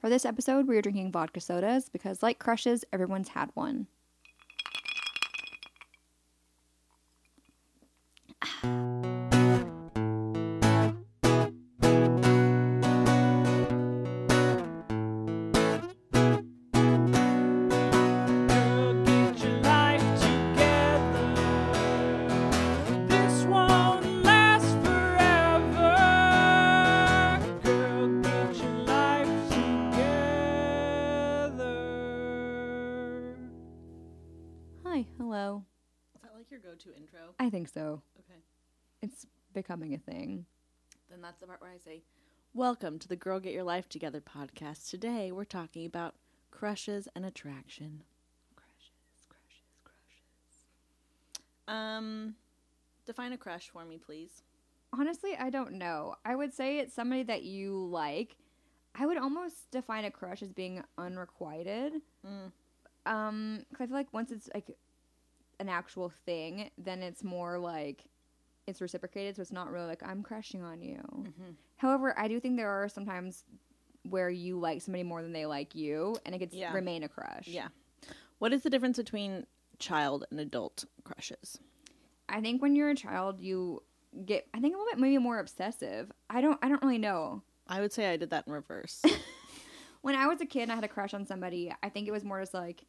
For this episode, we are drinking vodka sodas because, like crushes, everyone's had one. think so. Okay. It's becoming a thing. Then that's the part where I say, "Welcome to the Girl Get Your Life Together podcast. Today we're talking about crushes and attraction." Crushes, crushes, crushes. Um, define a crush for me, please. Honestly, I don't know. I would say it's somebody that you like. I would almost define a crush as being unrequited. Mm. Um, because I feel like once it's like an actual thing, then it's more like it's reciprocated. So it's not really like I'm crushing on you. Mm-hmm. However, I do think there are sometimes where you like somebody more than they like you, and it could Yeah. remain a crush. Yeah. What is the difference between child and adult crushes? I think when you're a child, you get I think a little bit maybe more obsessive. I don't I don't really know. I would say I did that in reverse. When I was a kid and I had a crush on somebody, I think it was more just like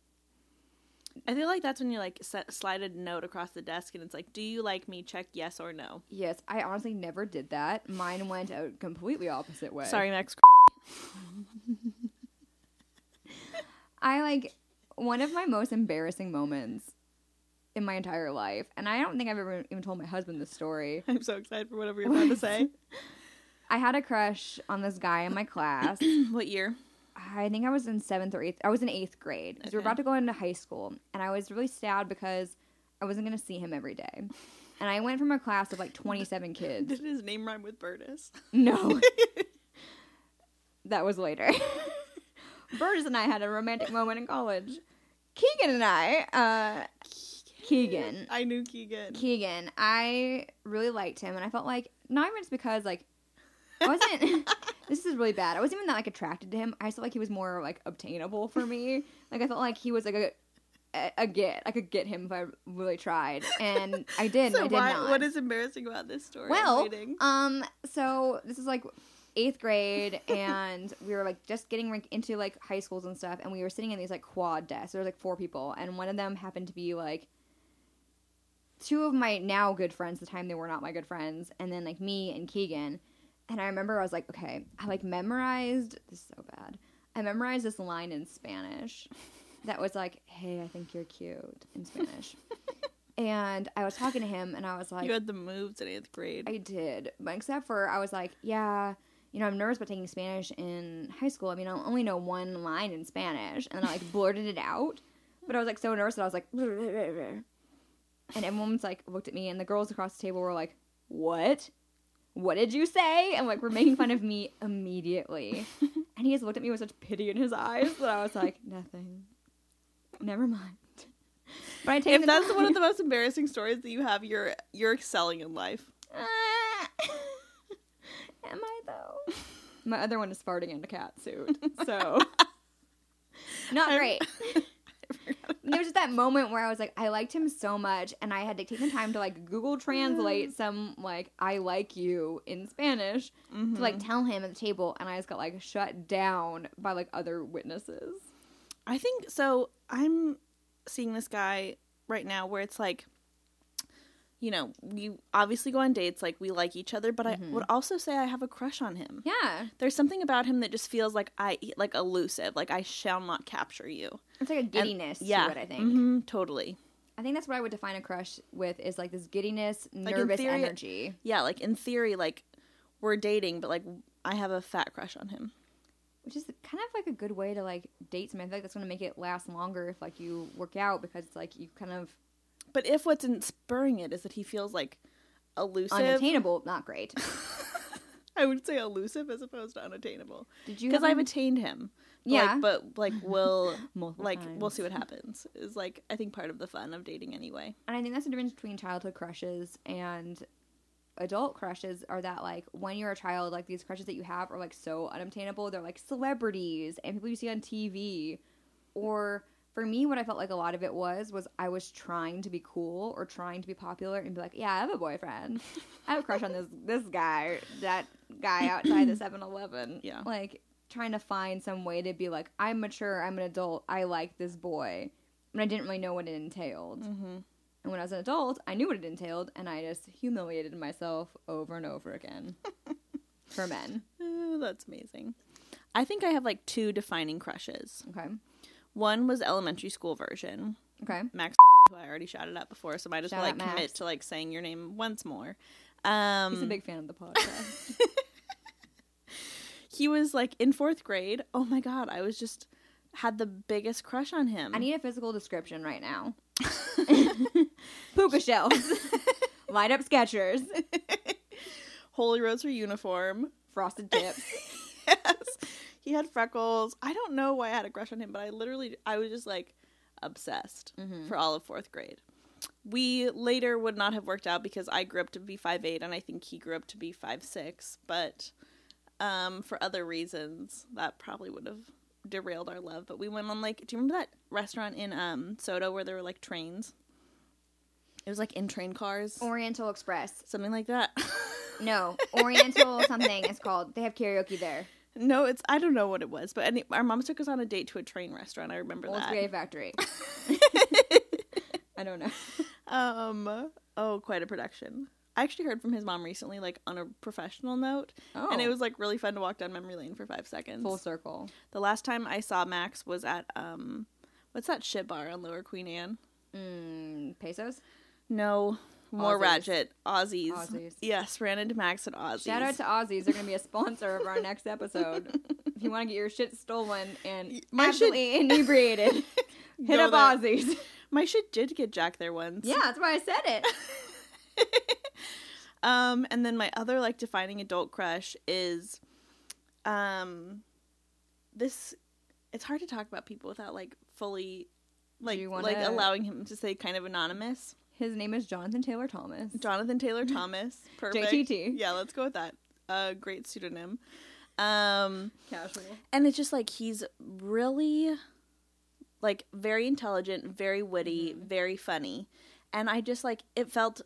I feel like that's when you like set, slide a note across the desk and it's like, "Do you like me? Check yes or no." yes. I honestly never did that. Mine went a completely opposite way. Sorry, Max. I like one of my most embarrassing moments in my entire life, and I don't think I've ever even told my husband this story. I'm so excited for whatever you're about to say. I had a crush on this guy in my class. what year? I think I was in seventh or eighth. I was in eighth grade because we were about to go into high school, and I was really sad because I wasn't going to see him every day. And I went from a class of like 27 kids. Did his name rhyme with Burtis? No, that was later. Burgess and I had a romantic moment in college. Keegan and I, uh, Keegan, I knew Keegan. Keegan, I really liked him, and I felt like not even just because like I wasn't. this is really bad. I wasn't even that like attracted to him. I just felt like he was more like obtainable for me. Like I felt like he was like a a, get. I could get him if I really tried, and I did. So I did why, not. what is embarrassing about this story? Well, um, so this is like eighth grade, and we were like just getting like, into like high schools and stuff, and we were sitting in these like quad desks. There was like four people, and one of them happened to be like two of my now good friends. The time they were not my good friends, and then like me and Keegan. And I remember I was like, okay, I like memorized. This is so bad. I memorized this line in Spanish that was like, "Hey, I think you're cute" in Spanish. and I was talking to him, and I was like, you had the moves in eighth grade. I did, but except for I was like, yeah, you know, I'm nervous about taking Spanish in high school. I mean, I only know one line in Spanish, and I like blurted it out. But I was like so nervous that I was like, and everyone's like looked at me, and the girls across the table were like, what? What did you say? And like, we're making fun of me immediately. and he just looked at me with such pity in his eyes that I was like, nothing. Never mind. But I take if that's one of the most embarrassing stories that you have, you're you're excelling in life. Ah. Am I though? My other one is farting in a cat suit, so not I'm- great. There was just that moment where I was like, I liked him so much, and I had to take the time to like Google Translate some like "I like you" in Spanish to like mm-hmm. tell him at the table, and I just got like shut down by like other witnesses. I think so. I'm seeing this guy right now where it's like, you know, we obviously go on dates, like we like each other, but I would also say I have a crush on him. Yeah, There's something about him that just feels like I like elusive, like I shall not capture you. it's like a And- giddiness yeah, to it. I think. hmm totally. I think that's what I would define a crush with is like this giddiness, in nervous theory- energy. Yeah, like in theory, like we're dating, but like I have a fat crush on him. which is kind of like a good way to like date somebody. I feel like that's going to make it last longer if like you work out because it's like you kind of But if what's in spurring it is that he feels like elusive, unattainable. Not great. I would say elusive as opposed to unattainable. Did you? Because I've attained him. Yeah. Like, but like we'll like we'll see what happens. Is like I think part of the fun of dating anyway. and I think that's the difference between childhood crushes and adult crushes are that like when you're a child, like these crushes that you have are like so unobtainable. They're like celebrities and people you see on TV. Or for me, what I felt like a lot of it was was I was trying to be cool or trying to be popular and be like, yeah, I have a boyfriend. I have a crush on this this guy, that guy outside the 7-Eleven. Yeah. like trying to find some way to be like, I'm mature, I'm an adult, I like this boy, and I didn't really know what it entailed. Mm-hmm. And when I was an adult, I knew what it entailed, and I just humiliated myself over and over again for men. That's amazing. I think I have like two defining crushes. Okay. One was elementary school version. Okay. Max, who I already shouted out before, so I might as well Shout like Max. commit to like saying your name once more. Um, He's a big fan of the podcast. he was like in fourth grade. Oh my god, I was just had the biggest crush on him. I need a physical description right now. Puka shells. Light up Skechers. Holy rose for uniform. Frosted tips. yes, he had freckles. I don't know why I had a crush on him, but I literally, I was just like obsessed Mhm. for all of fourth grade. We later would not have worked out because I grew up to be five eight, and I think he grew up to be five six. But um, for other reasons, that probably would have derailed our love. But we went on like, do you remember that restaurant in um, SoDo where there were like trains? It was like in train cars, Oriental Express. something like that. No, Oriental something it's called. They have karaoke there. No, it's I don't know what it was, but any, our mom took us on a date to a train restaurant. I remember Old that. Spaghetti Factory. I don't know. um, oh, quite a production. I actually heard from his mom recently, like on a professional note, Oh, and it was like really fun to walk down memory lane for five seconds. full circle. The last time I saw Max was at um, what's that shit bar on Lower Queen Anne? Mm, pesos. No, more Ozzie's. ratchet Ozzie's. Ozzie's. Yes, ran into Max at Ozzie's. Shout out to Ozzie's. They're going to be a sponsor of our next episode. if you want to get your shit stolen and My shit- inebriated, hit up there. Ozzie's. My shit did get Jack there once. Yeah, that's why I said it. Um, and then my other like defining adult crush is, um, this. It's hard to talk about people without like fully, like wanna- like allowing him to say kind of anonymous. His name is Jonathan Taylor Thomas. Jonathan Taylor Thomas. Perfect. JTT. Yeah, let's go with that. A great pseudonym. Um, Casual. and it's just like he's really like very intelligent, very witty, Mm-hmm. very funny. And I just like it felt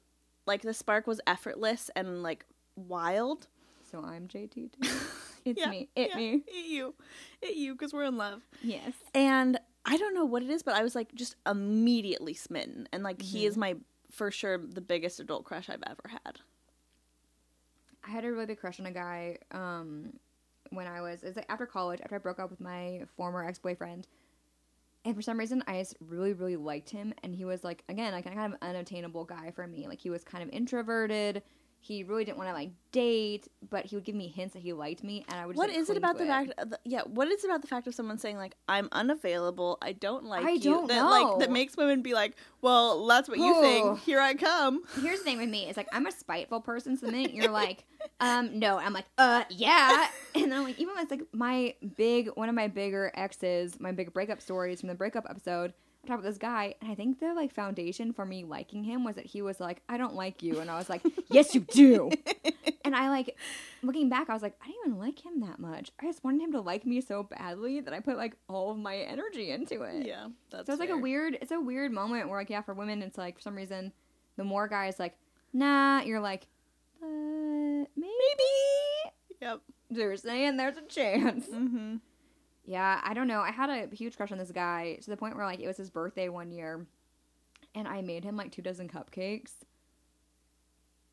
like the spark was effortless and like wild. So I'm JTT. It's Yeah, me. It yeah, me. It you. It you because we're in love. Yes. And I don't know what it is, but I was like just immediately smitten. And like he Mm-hmm. is my for sure the biggest adult crush I've ever had. I had a really big crush on a guy um, when I was, it was like after college, after I broke up with my former ex boyfriend. And for some reason, I just really, really liked him. And he was like, again, like a kind of unattainable guy for me. Like he was kind of introverted. He really didn't want to like date, but he would give me hints that he liked me, and I would. Just, What like, is it about the fact? Yeah, what is it about the fact of someone saying like I'm unavailable, I don't like I you, don't that like that makes women be like, well, that's what you think. Here I come. Here's the thing with me: it's like I'm a spiteful person. So the minute you're like, um, no, I'm like, uh, yeah, and then I'm like, even when it's like my big, one of my bigger exes, my big breakup stories from the breakup episode. I talked with this guy, and I think the like foundation for me liking him was that he was like, I don't like you, and I was like, yes, you do. and I like, looking back, I was like, I didn't even like him that much. I just wanted him to like me so badly that I put like all of my energy into it. Yeah, that's So it's like a weird, it's a weird moment where like yeah, for women, it's like for some reason, the more guys like, nah, you're like, but maybe Yep. they're saying there's a chance. Mm-hmm. Yeah, I don't know. I had a huge crush on this guy to the point where like it was his birthday one year, and I made him like two dozen cupcakes,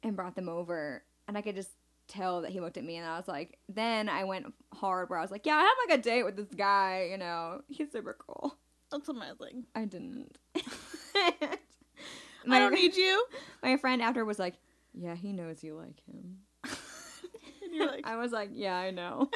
and brought them over, and I could just tell that he looked at me, and I was like, then I went hard where I was like, yeah, I had like a date with this guy, you know, he's super cool. That's amazing. I didn't. I don't need you. My friend after was like, "Yeah, he knows you like him." and you're like, I was like, "Yeah, I know."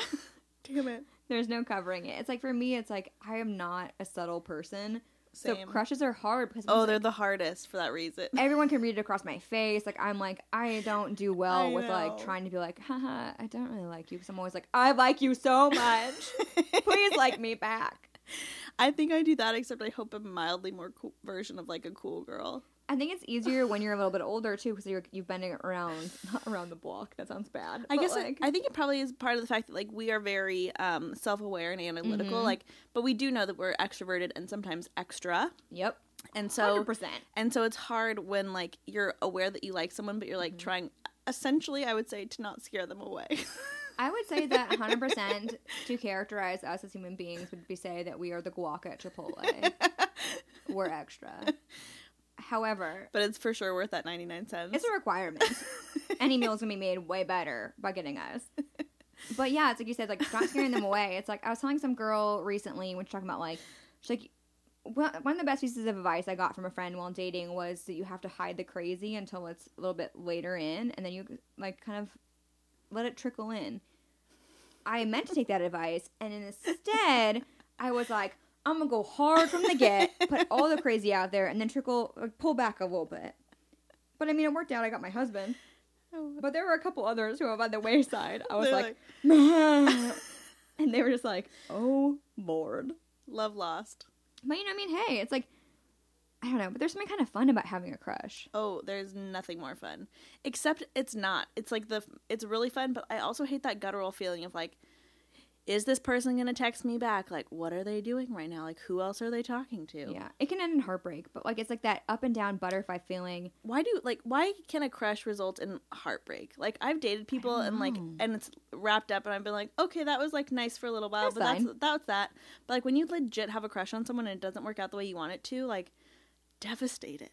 damn it. There's no covering it. It's like for me, it's like I am not a subtle person, so crushes are hard because Oh, they're like, the hardest for that reason. everyone can read it across my face. Like I'm like I don't do well I with like trying to be like, haha, I don't really like you. Because I'm always like, I like you so much. Please like me back. I think I do that, except I hope a mildly more cool version of like a cool girl. I think it's easier when you're a little bit older too, because you're you've been around not around the block. That sounds bad. I guess it- I think it probably is part of the fact that like we are very um, self-aware and analytical. Mhm. Like, but we do know that we're extroverted and sometimes extra, yep, and so percent. and so it's hard when like you're aware that you like someone, but you're Mm-hmm. like trying. Essentially, I would say to not scare them away. I would say that 100% to characterize us as human beings would be say that we are the guac at Chipotle. We're extra. However, but it's for sure worth that ninety nine cents. it's a requirement. Any meal's gonna be made way better by getting us. But yeah, it's like you said, like not scaring them away. It's like I was telling some girl recently when she's talking about like she's like one one of the best pieces of advice I got from a friend while dating was that you have to hide the crazy until it's a little bit later in, and then you like kind of let it trickle in. I meant to take that advice, and instead I was like, I'm gonna go hard from the get, put all the crazy out there, and then trickle, like, pull back a little bit. But I mean, it worked out. I got my husband, but there were a couple others who were by the wayside. I was They're like, and they were just like, oh lord. love lost. But you know, I mean, hey, it's like, I don't know, but there's something kind of fun about having a crush. Oh, there's nothing more fun. Except it's not. It's like the it's really fun, but I also hate that guttural feeling of like is this person going to text me back? Like what are they doing right now? Like who else are they talking to? Yeah, it can end in heartbreak, but like it's like that up and down butterfly feeling. Why do like why can a crush result in heartbreak? Like I've dated people and like and it's wrapped up and I've been like, "Okay, that was like nice for a little while, That's but fine. that's that's that." But like when you legit have a crush on someone and it doesn't work out the way you want it to, like devastated.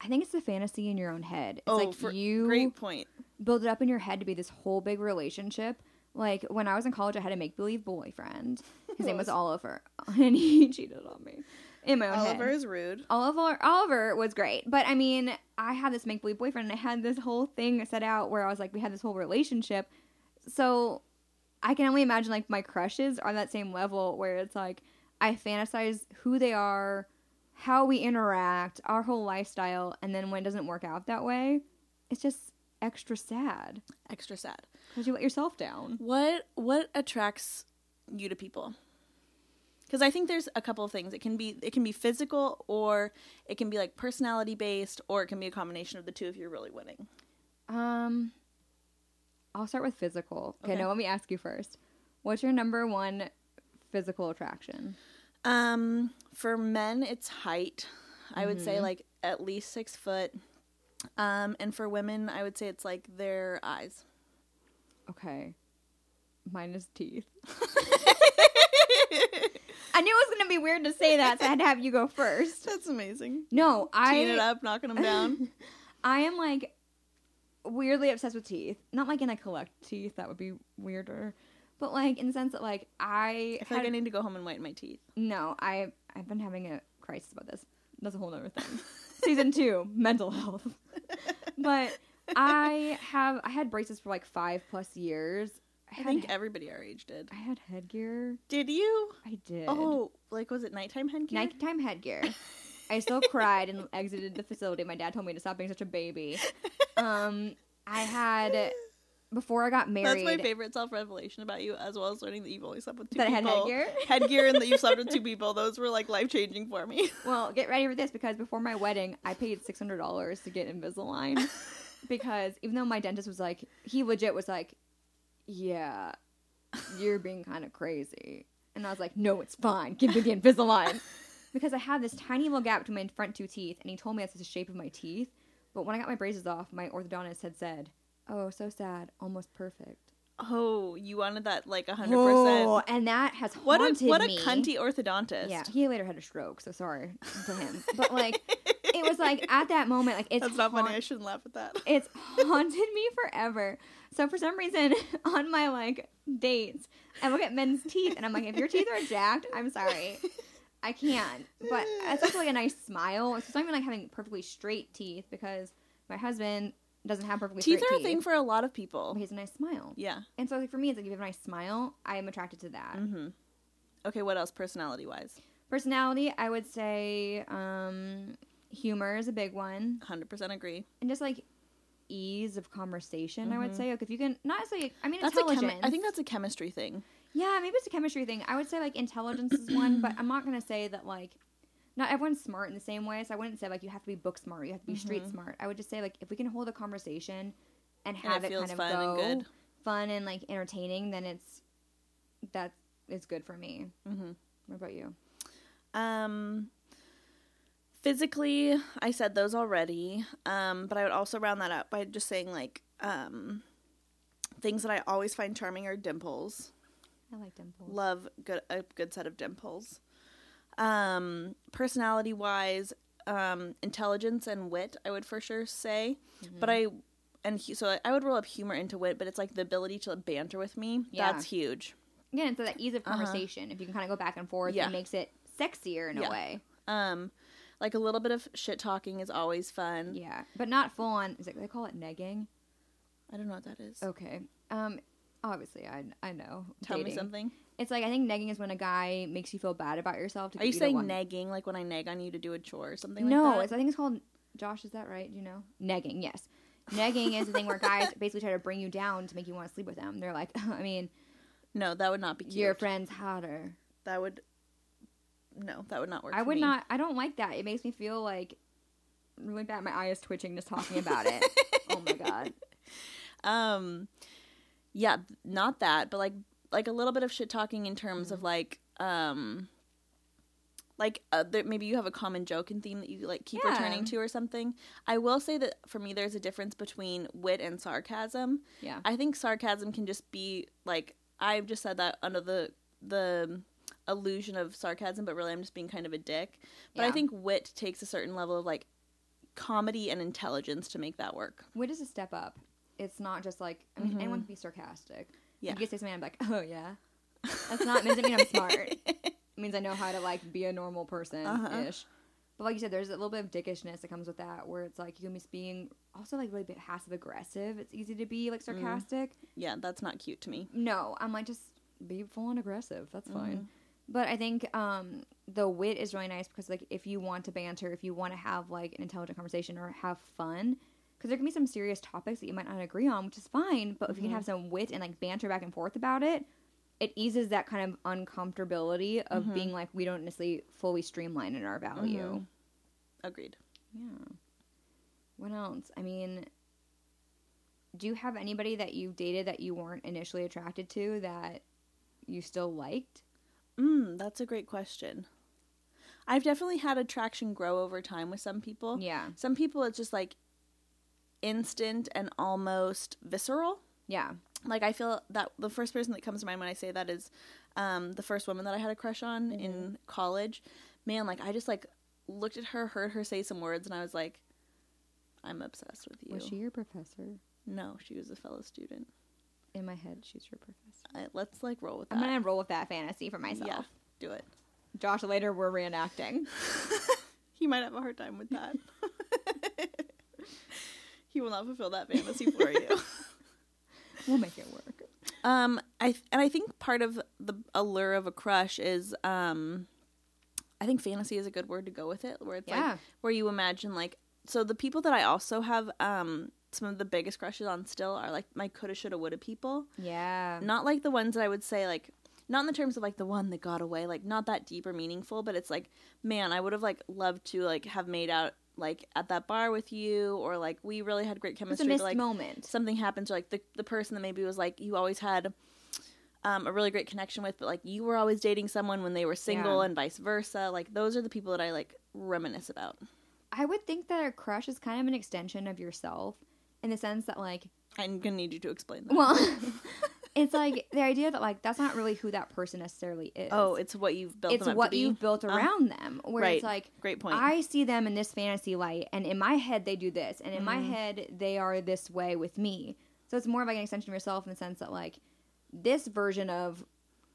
I think it's the fantasy in your own head. It's oh, like for, you great point. build it up in your head to be this whole big relationship. Like when I was in college, I had a make believe boyfriend. His name was Oliver, and he cheated on me in my own Oliver head. is rude. Oliver Oliver was great, but I mean, I had this make believe boyfriend, and I had this whole thing set out where I was like, we had this whole relationship. So I can only imagine like my crushes are on that same level where it's like I fantasize who they are, how we interact, our whole lifestyle, and then when it doesn't work out that way, it's just extra sad Extra sad. Because you let yourself down. What what attracts you to people? Because I think there's a couple of things. It can be it can be physical, or it can be like personality based, or it can be a combination of the two if you're really winning. Um, I'll start with physical. Okay, Okay. no, let me ask you first. What's your number one physical attraction? Um, for men, it's height. I would say like at least six foot. Um, and for women, I would say it's like their eyes. Okay, mine is teeth. I knew it was gonna be weird to say that, so I had to have you go first. That's amazing. No, I Teeing it up, knocking them down. I am like weirdly obsessed with teeth. Not like in I collect teeth, that would be weirder. But like in the sense that like I, I feel had- like I need to go home and whiten my teeth. no, I I've been having a crisis about this. That's a whole other thing. Season two, mental health. but I have I had braces for like five plus years. I, I think everybody our age did. I had headgear. Did you? I did. Oh, like was it nighttime headgear? nighttime headgear. I still cried and exited the facility. My dad told me to stop being such a baby. Um, I had before I got married. That's my favorite self revelation about you, as well as learning that you've only slept with two That I had people. headgear? headgear, and that you slept with two people. Those were like life changing for me. Well, get ready for this because before my wedding, I paid six hundred dollars to get Invisalign because even though my dentist was like, he legit was like, "Yeah, you're being kind of crazy," and I was like, "No, it's fine. Give me the Invisalign." Because I have this tiny little gap between my front two teeth, and he told me that's the shape of my teeth. But when I got my braces off, my orthodontist had said, "Oh, so sad, almost perfect." Oh, you wanted that like a hundred Oh, percent. and that has What a what a me. cunty orthodontist. Yeah, he later had a stroke, so sorry to him. But like, it was like at that moment, like it's That's not funny. I shouldn't laugh at that. it's haunted me forever. So for some reason, on my like dates, I look at men's teeth, and I'm like, if your teeth are jacked, I'm sorry, I can't. But it's also like a nice smile. It's not even like having perfectly straight teeth because my husband doesn't have perfectly Teeth straight are a teeth. thing for a lot of but people. he has a nice smile, Yeah. and so like for me, it's like if you have a nice smile, I am attracted to that. Mm-hmm. Okay, what else? Personality wise, Personality, I would say, um, humor is a big one. hundred percent agree. and just like ease of conversation. I would say like if you can not necessarily. I mean, Mm-hmm. That's a intelligence. chemi- I think that's a chemistry thing. yeah, maybe it's a chemistry thing. I would say like intelligence is one, but I'm not gonna say that like not everyone's smart in the same way. So I wouldn't say like you have to be book smart, you have to be street Mhm. smart. I would just say like if we can hold a conversation and And have it it, kind of fun and go good. fun and like entertaining, then it's that's good for me. Mm-hmm. What about you? Um, physically, I said those already. Um, but I would also round that up by just saying like um, things that I always find charming are dimples. I like dimples. Love good a good set of dimples. Um, personality wise, um, intelligence and wit, I would for sure say. But I and hu- so I would roll up humor into wit, but it's like the ability to banter with me. Yeah. That's huge. Again, so that ease of conversation, if you can kind of go back and forth, Uh-huh. Yeah. it makes it sexier in Yeah. a way. Um, like a little bit of shit talking is always fun. Yeah, but not full on. Is it they call it negging? I don't know what that is. Okay. Um, obviously, I I know. Tell me something. It's like I think negging is when a guy makes you feel bad about yourself. To Are get you saying negging, like when I nag on you to do a chore or something no, like it's? I think it's called. Josh, is that right? Do you know negging? Yes. Negging is the thing where guys basically try to bring you down to make you want to sleep with them. They're like, I mean, no, that would not be cute. your friend's hotter. That would. No, that would not work. I would me. not. I don't like that. It makes me feel like really bad. My eye is twitching just talking about it. oh my god. Um, yeah, not that, but like like a little bit of shit talking in terms Mm-hmm. of like um. Like uh, there, maybe you have a common joke and theme that you like keep Yeah. returning to or something. I will say that for me, there's a difference between wit and sarcasm. Yeah. I think sarcasm can just be like I've just said that under the the illusion of sarcasm, but really I'm just being kind of a dick. But I think wit takes a certain level of like comedy and intelligence to make that work. Wit is a step up. It's not just like I mean anyone can be sarcastic. Mm-hmm. Yeah. You can say something I'm like, oh yeah. That's not doesn't mean I'm smart. It means I know how to like be a normal person ish. Uh-huh. But like you said, there's a little bit of dickishness that comes with that, where it's like you can be being also like really passive aggressive. It's easy to be like Mm-hmm. sarcastic. Yeah, that's not cute to me. No, I'm like just be full and aggressive. That's Mm-hmm. fine. But I think um, the wit is really nice because like if you want to banter, if you want to have like an intelligent conversation or have fun, because there can be some serious topics that you might not agree on, which is fine. But if you can mm-hmm. have some wit and like banter back and forth about it, it eases that kind of uncomfortability of mm-hmm. being like we don't necessarily fully streamline in our value. Mm-hmm. Agreed. Yeah. What else? I mean, do you have anybody that you've dated that you weren't initially attracted to that you still liked? Mm, that's a great question. I've definitely had attraction grow over time with some people. Yeah. Some people it's just like instant and almost visceral. Yeah. Like I feel that the first person that comes to mind when I say that is um, the first woman that I had a crush on in college. Man, like I just like looked at her, heard her say some words, and I was like, I'm obsessed with you. Was she your professor? No, she was a fellow student. In my head, she's your professor. Let's like roll with that. I'm gonna roll with that fantasy for myself. yeah, do it. Josh, later we're reenacting. He might have a hard time with that. he will not fulfill that fantasy for you. We'll make it work. Um, I and I think part of the allure of a crush is um, I think fantasy is a good word to go with it. Where it's Yeah. like where you imagine like so the people that I also have um some of the biggest crushes on still are like my coulda shoulda woulda people. Yeah. Not like the ones that I would say like not in the terms of like the one that got away, like not that deep or meaningful, but it's like, man, I would have like loved to like have made out like at that bar with you or like we really had great It's a chemistry. missed like moment. something happens or like the the person that maybe was like you always had um, a really great connection with, but like you were always dating someone when they were single Yeah. and vice versa. Like those are the people that I like reminisce about. I would think that a crush is kind of an extension of yourself in the sense that like I'm gonna need you to explain that. well it's like the idea that like that's not really who that person necessarily is. oh, it's what you've built. it's them up what to be. you've built Uh, around them. Where right. it's like Great point. I see them in this fantasy light, and in my head they do this, and in my Mm-hmm. head they are this way with me. So it's more of like an extension of yourself in the sense that like this version of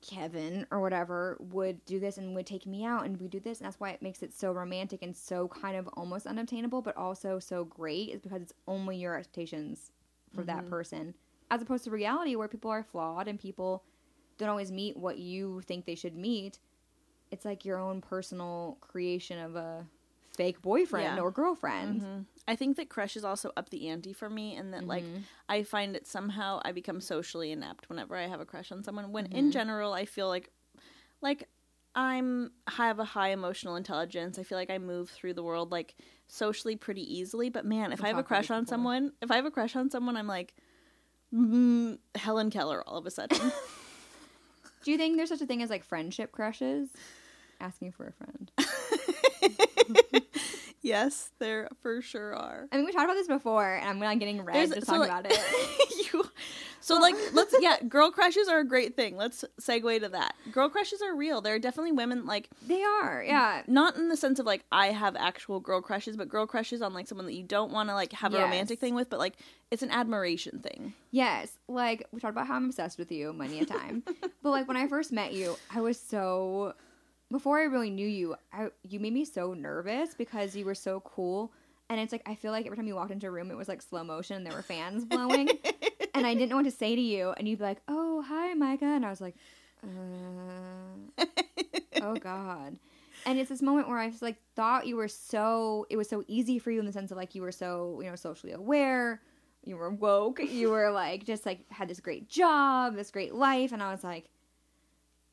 Kevin or whatever would do this and would take me out and we do this, and that's why it makes it so romantic and so kind of almost unobtainable, but also so great is because it's only your expectations for Mm-hmm. that person, as opposed to reality where people are flawed and people don't always meet what you think they should meet it's like your own personal creation of a fake boyfriend Yeah. or girlfriend. Mhm. I think that Crush is also up the ante for me, and that like Mm-hmm. I find it somehow I become socially inept whenever I have a crush on someone. When Mm-hmm. in general I feel like, like I'm have a high emotional intelligence. I feel like I move through the world like socially pretty easily. But man, if I have a crush on someone, if I have a crush on someone, I'm like mm, Helen Keller all of a sudden. Do you think there's such a thing as like friendship crushes? Asking for a friend. yes, there for sure are. I mean, we talked about this before, and I'm not getting red There's- to so, talk like- about it. you, so like let's yeah, girl crushes are a great thing. Let's segue to that. Girl crushes are real. There are definitely women like they are, yeah. not in the sense of like I have actual girl crushes, but girl crushes on like someone that you don't want to like have a romantic thing with, but like it's an admiration thing. Yes, like we talked about how I'm obsessed with you many a time. but like when I first met you, I was so before I really knew you, I you made me so nervous because you were so cool. And it's like I feel like every time you walked into a room, it was like slow motion and there were fans blowing, and I didn't know what to say to you. And you'd be like, "Oh, hi, Micah," and I was like, uh, "Oh God." And it's this moment where I was like thought you were so it was so easy for you in the sense of like you were so you know socially aware, you were woke, you were like just like had this great job, this great life, and I was like,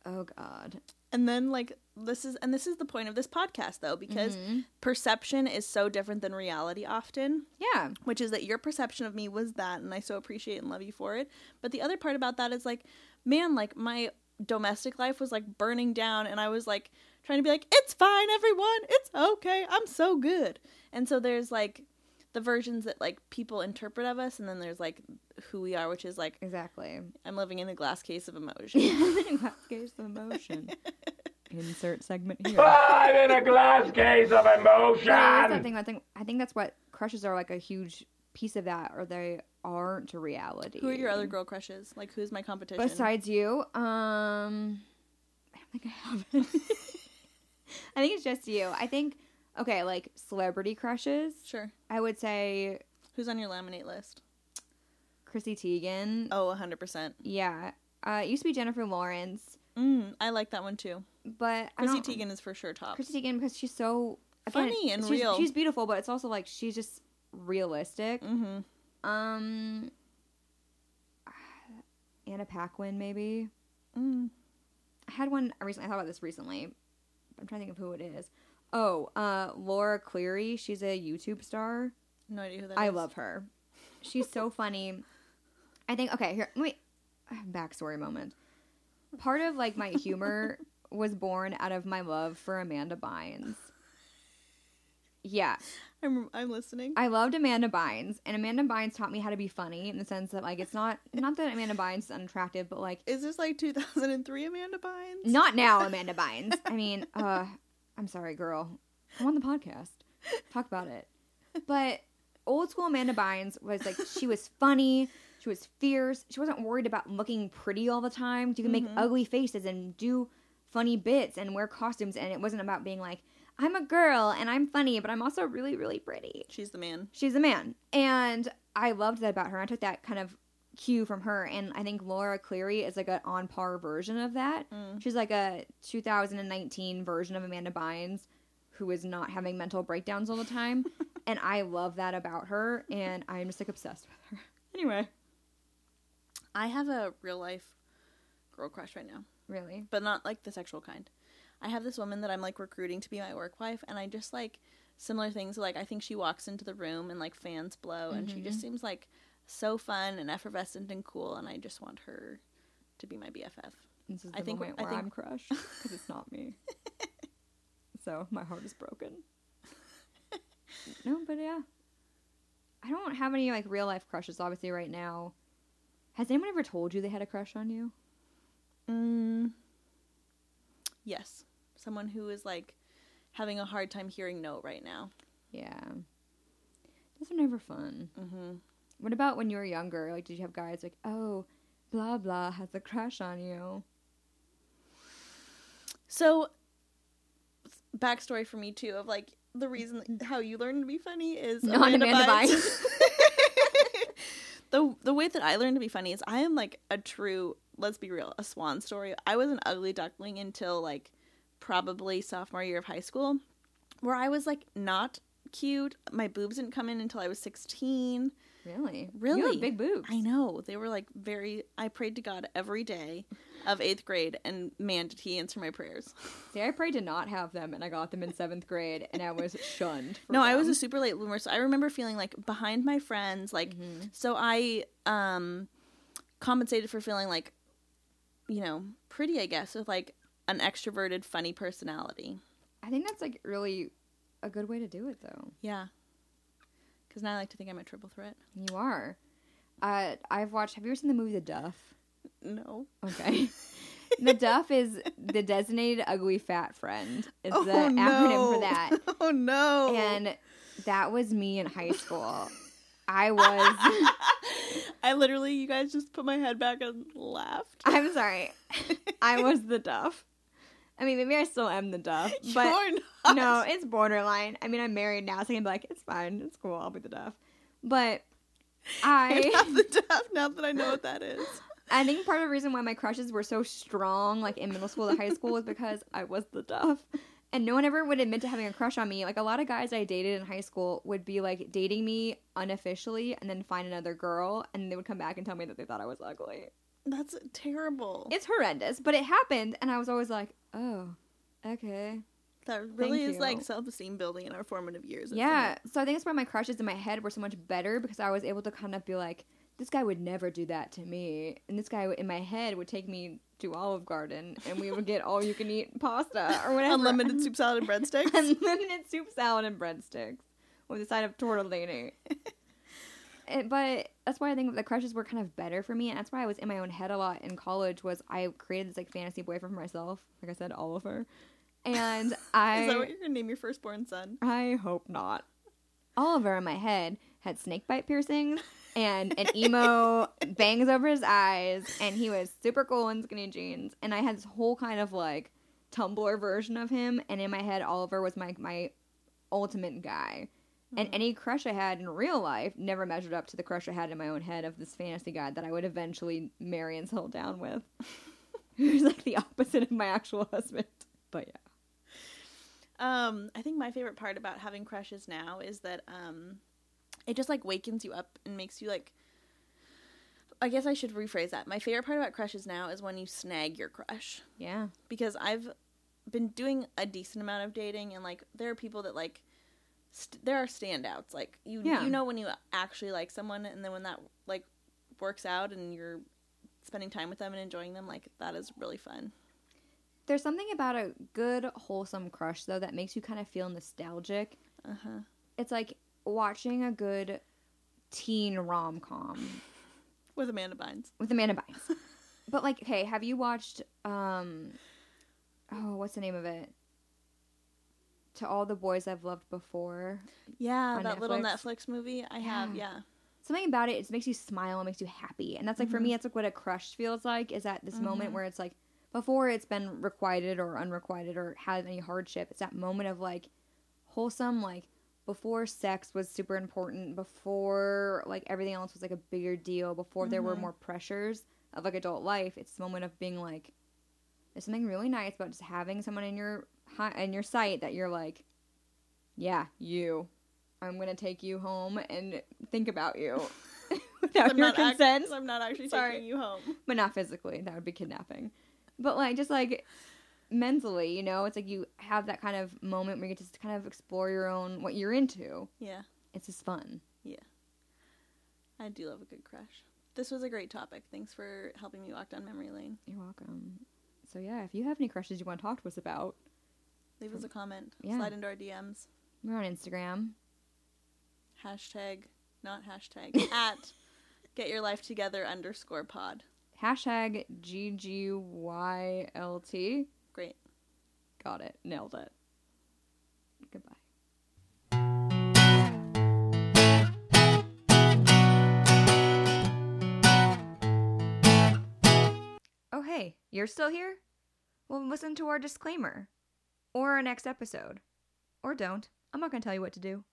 oh god, And then like this is and this is the point of this podcast though because Mhm. perception is so different than reality often. yeah, which is that your perception of me was that and I so appreciate and love you for it. But the other part about that is like, man, like my domestic life was like burning down and I was like trying to be like, it's fine everyone, it's okay, I'm so good. And so there's like the versions that like people interpret of us and then there's like who we are, which is like exactly. I'm living in a glass case of emotion. glass Case of emotion. Insert segment here. I'm in a glass case of But it is that emotion. thing. I think I think that's what crushes are like a huge piece of that, or they aren't a reality. who are your other girl crushes? Like who's my competition? Besides you, um, I don't think I have. I think it's just you. I think okay, like celebrity crushes. Sure. I would say Who's on your laminate list? Chrissy Teigen. Oh, 100%. Yeah, uh, it used to be Jennifer Lawrence, Mm, I like that one too. but I Chrissy don't- Teigen is for sure top. Chrissy Teigen because she's so Funny and she's, real. She's beautiful, but it's also like she's just realistic. Mm-hmm. Um, Anna Paquin, maybe. Mm. I had one recently. I thought about this recently. I'm trying to think of who it is. Oh, uh, Laura Clery. She's a YouTube star. No idea who that I is. love her. She's so funny. I think. Okay, here. Wait. Backstory moment. Part of like my humor was born out of my love for Amanda Bynes. Yeah, I'm, I'm listening. I loved Amanda Bynes, and Amanda Bynes taught me how to be funny in the sense that like it's not not that Amanda Bynes is unattractive, but like Is this like 2003 Amanda Bynes? not now Amanda Bynes. I mean, uh, I'm sorry, girl. I'm on the podcast. Talk about it. But old school Amanda Bynes was like she was funny. She was fierce. She wasn't worried about looking pretty all the time. You could make mm-hmm. ugly faces and do funny bits and wear costumes, and it wasn't about being like I'm a girl and I'm funny, but I'm also really really pretty. She's the man. She's the man. And I loved that about her. I took that kind of cue from her. And I think Laura Clery is like an on par version of that. Mm. She's like a 2019 version of Amanda Bynes who is not having mental breakdowns all the time. and I love that about her. And I'm just like obsessed with her. Anyway, I have a real life girl crush right now, really. but not like the sexual kind. I have this woman that I'm like recruiting to be my work wife, and I just like similar things. Like I think she walks into the room and like fans blow, and she just mm-hmm. seems like so fun and effervescent and cool, and I just want her to be my BFF. This is the I think- moment I where think- I'm crushed because it's not me. so my heart is broken. no, but yeah, I don't have any like real life crushes. Obviously, right now, has anyone ever told you they had a crush on you? Mm, yes, someone who is like having a hard time hearing no right now. Yeah, those are never fun. Mm-hmm. What about when you were younger? Like, did you have guys like, oh, blah blah has a crush on you? So, backstory for me too of like the reason mm-hmm. how you learned to be funny is Not Amanda Bynes. the the way that I learned to be funny is I am like a true. Let's be real, a swan story. I was an ugly duckling until like probably sophomore year of high school, where I was like not cute. My boobs didn't come in until I was sixteen. Really? Really? Big boobs. I know they were like very. I prayed to God every day of eighth grade, and man, did he answer my prayers. See, I prayed to not have them, and I got them in seventh grade, and I was shunned. No, I was a super late bloomer, so I remember feeling like behind my friends. Like, Mm-hmm. so I um compensated for feeling like, you know, pretty, I guess, with like an extroverted, funny personality. I think that's like really a good way to do it, though. Yeah, because now I like to think I'm a triple threat. You are. Uh, I've watched. Have you ever seen the movie The Duff? No. Okay. the Duff is the designated ugly fat friend. Is oh the no! acronym for that. Oh no! And that was me in high school. I was. I literally, you guys just put my head back and laughed. I'm sorry. I was the Duff. I mean, maybe I still am the Duff, but You're not. no, it's borderline. I mean, I'm married now, so I can be like, it's fine, it's cool, I'll be the Duff. But You're I, not the deaf now that I know what that is. I think part of the reason why my crushes were so strong, like in middle school to high school, was because I was the Duff. And no one ever would admit to having a crush on me. Like a lot of guys I dated in high school would be like dating me unofficially and then find another girl and they would come back and tell me that they thought I was ugly. That's terrible. It's horrendous, but it happened and I was always like, "Oh, okay." that really Thank is like self-esteem building in our formative years. Yeah, so I think that's why my crushes in my head were so much better because I was able to kind of be like, this guy would never do that to me, and this guy in my head would take me to Olive Garden, and we would get all you can eat pasta or whatever, Unlimited soup salad and breadsticks. unlimited soup salad and breadsticks with a side of tortellini. It- but that's why I think the crushes were kind of better for me, and that's why I was in my own head a lot in college. Was I created this like fantasy boyfriend for myself? Like I said, Oliver, and I Is that what you're gonna name your firstborn son? I hope not. Oliver in my head had snake bite piercings and an emo bangs over his eyes, and he was super cool in skinny jeans. And I had this whole kind of like Tumblr version of him, and in my head, Oliver was my my ultimate guy. And any crush I had in real life never measured up to the crush I had in my own head of this fantasy guy that I would eventually marry and settle down with. Who's like the opposite of my actual husband. But yeah. Um, I think my favorite part about having crushes now is that um, it just like wakens you up and makes you like. I guess I should rephrase that. My favorite part about crushes now is when you snag your crush Yeah. because I've been doing a decent amount of dating and like there are people that like st- there are standouts like you Yeah. you know when you actually like someone and then when that like works out and you're spending time with them and enjoying them like that is really fun. There's something about a good, wholesome crush, though, that makes you kind of feel nostalgic. Uh-huh. It's like watching a good teen rom com With Amanda Bynes. with Amanda Bynes. but, like, hey, have you watched, um, oh, what's the name of it? To All the Boys I've Loved Before. Yeah, that little Netflix? Netflix movie I have, Yeah. yeah. Something about it, it makes you smile and makes you happy. And that's like, for me, mm-hmm. it's like what a crush feels like is at this moment mm-hmm. where it's like, before it's been requited or unrequited or had any hardship, it's that moment of like wholesome, like before sex was super important, before like everything else was like a bigger deal, before there were mm-hmm. more pressures of like adult life. It's the moment of being like, there's something really nice about just having someone in your in your sight that you're like, yeah, you. I'm gonna take you home and think about you without I'm your not act- consent I'm not actually Sorry. taking you home. but not physically. That would be kidnapping. But like just like mentally, you know, it's like you have that kind of moment where you get to kind of explore your own what you're into. Yeah, It's just fun. Yeah, I do love a good crush. This was a great topic. Thanks for helping me walk down memory lane. You're welcome. So yeah, if you have any crushes you want to talk to us about, Leave us a comment. Yeah. Slide into our DMs. we're on Instagram. Hashtag, not hashtag, at get your life together underscore pod. Hashtag GGYLT. Great. Got it. Nailed it. Goodbye. Oh, hey, you're still here? Well, listen to our disclaimer. Or our next episode. Or don't. I'm not going to tell you what to do.